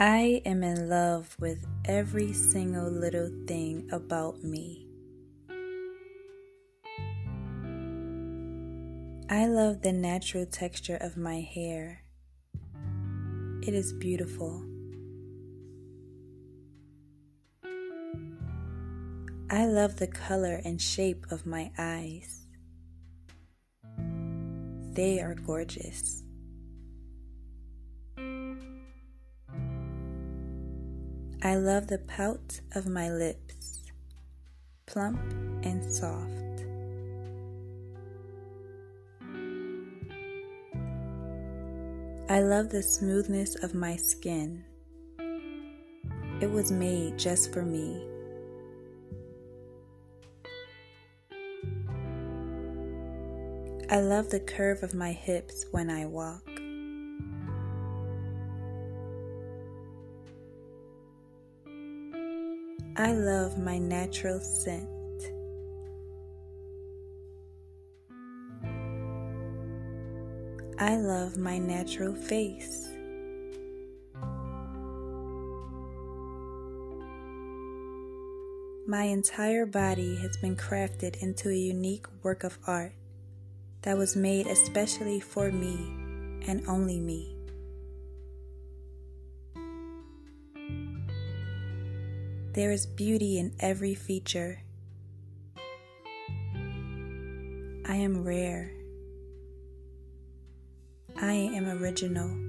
I am in love with every single little thing about me. I love the natural texture of my hair. It is beautiful. I love the color and shape of my eyes. They are gorgeous. I love the pout of my lips, plump and soft. I love the smoothness of my skin. It was made just for me. I love the curve of my hips when I walk. I love my natural scent. I love my natural face. My entire body has been crafted into a unique work of art that was made especially for me and only me. There is beauty in every feature. I am rare. I am original.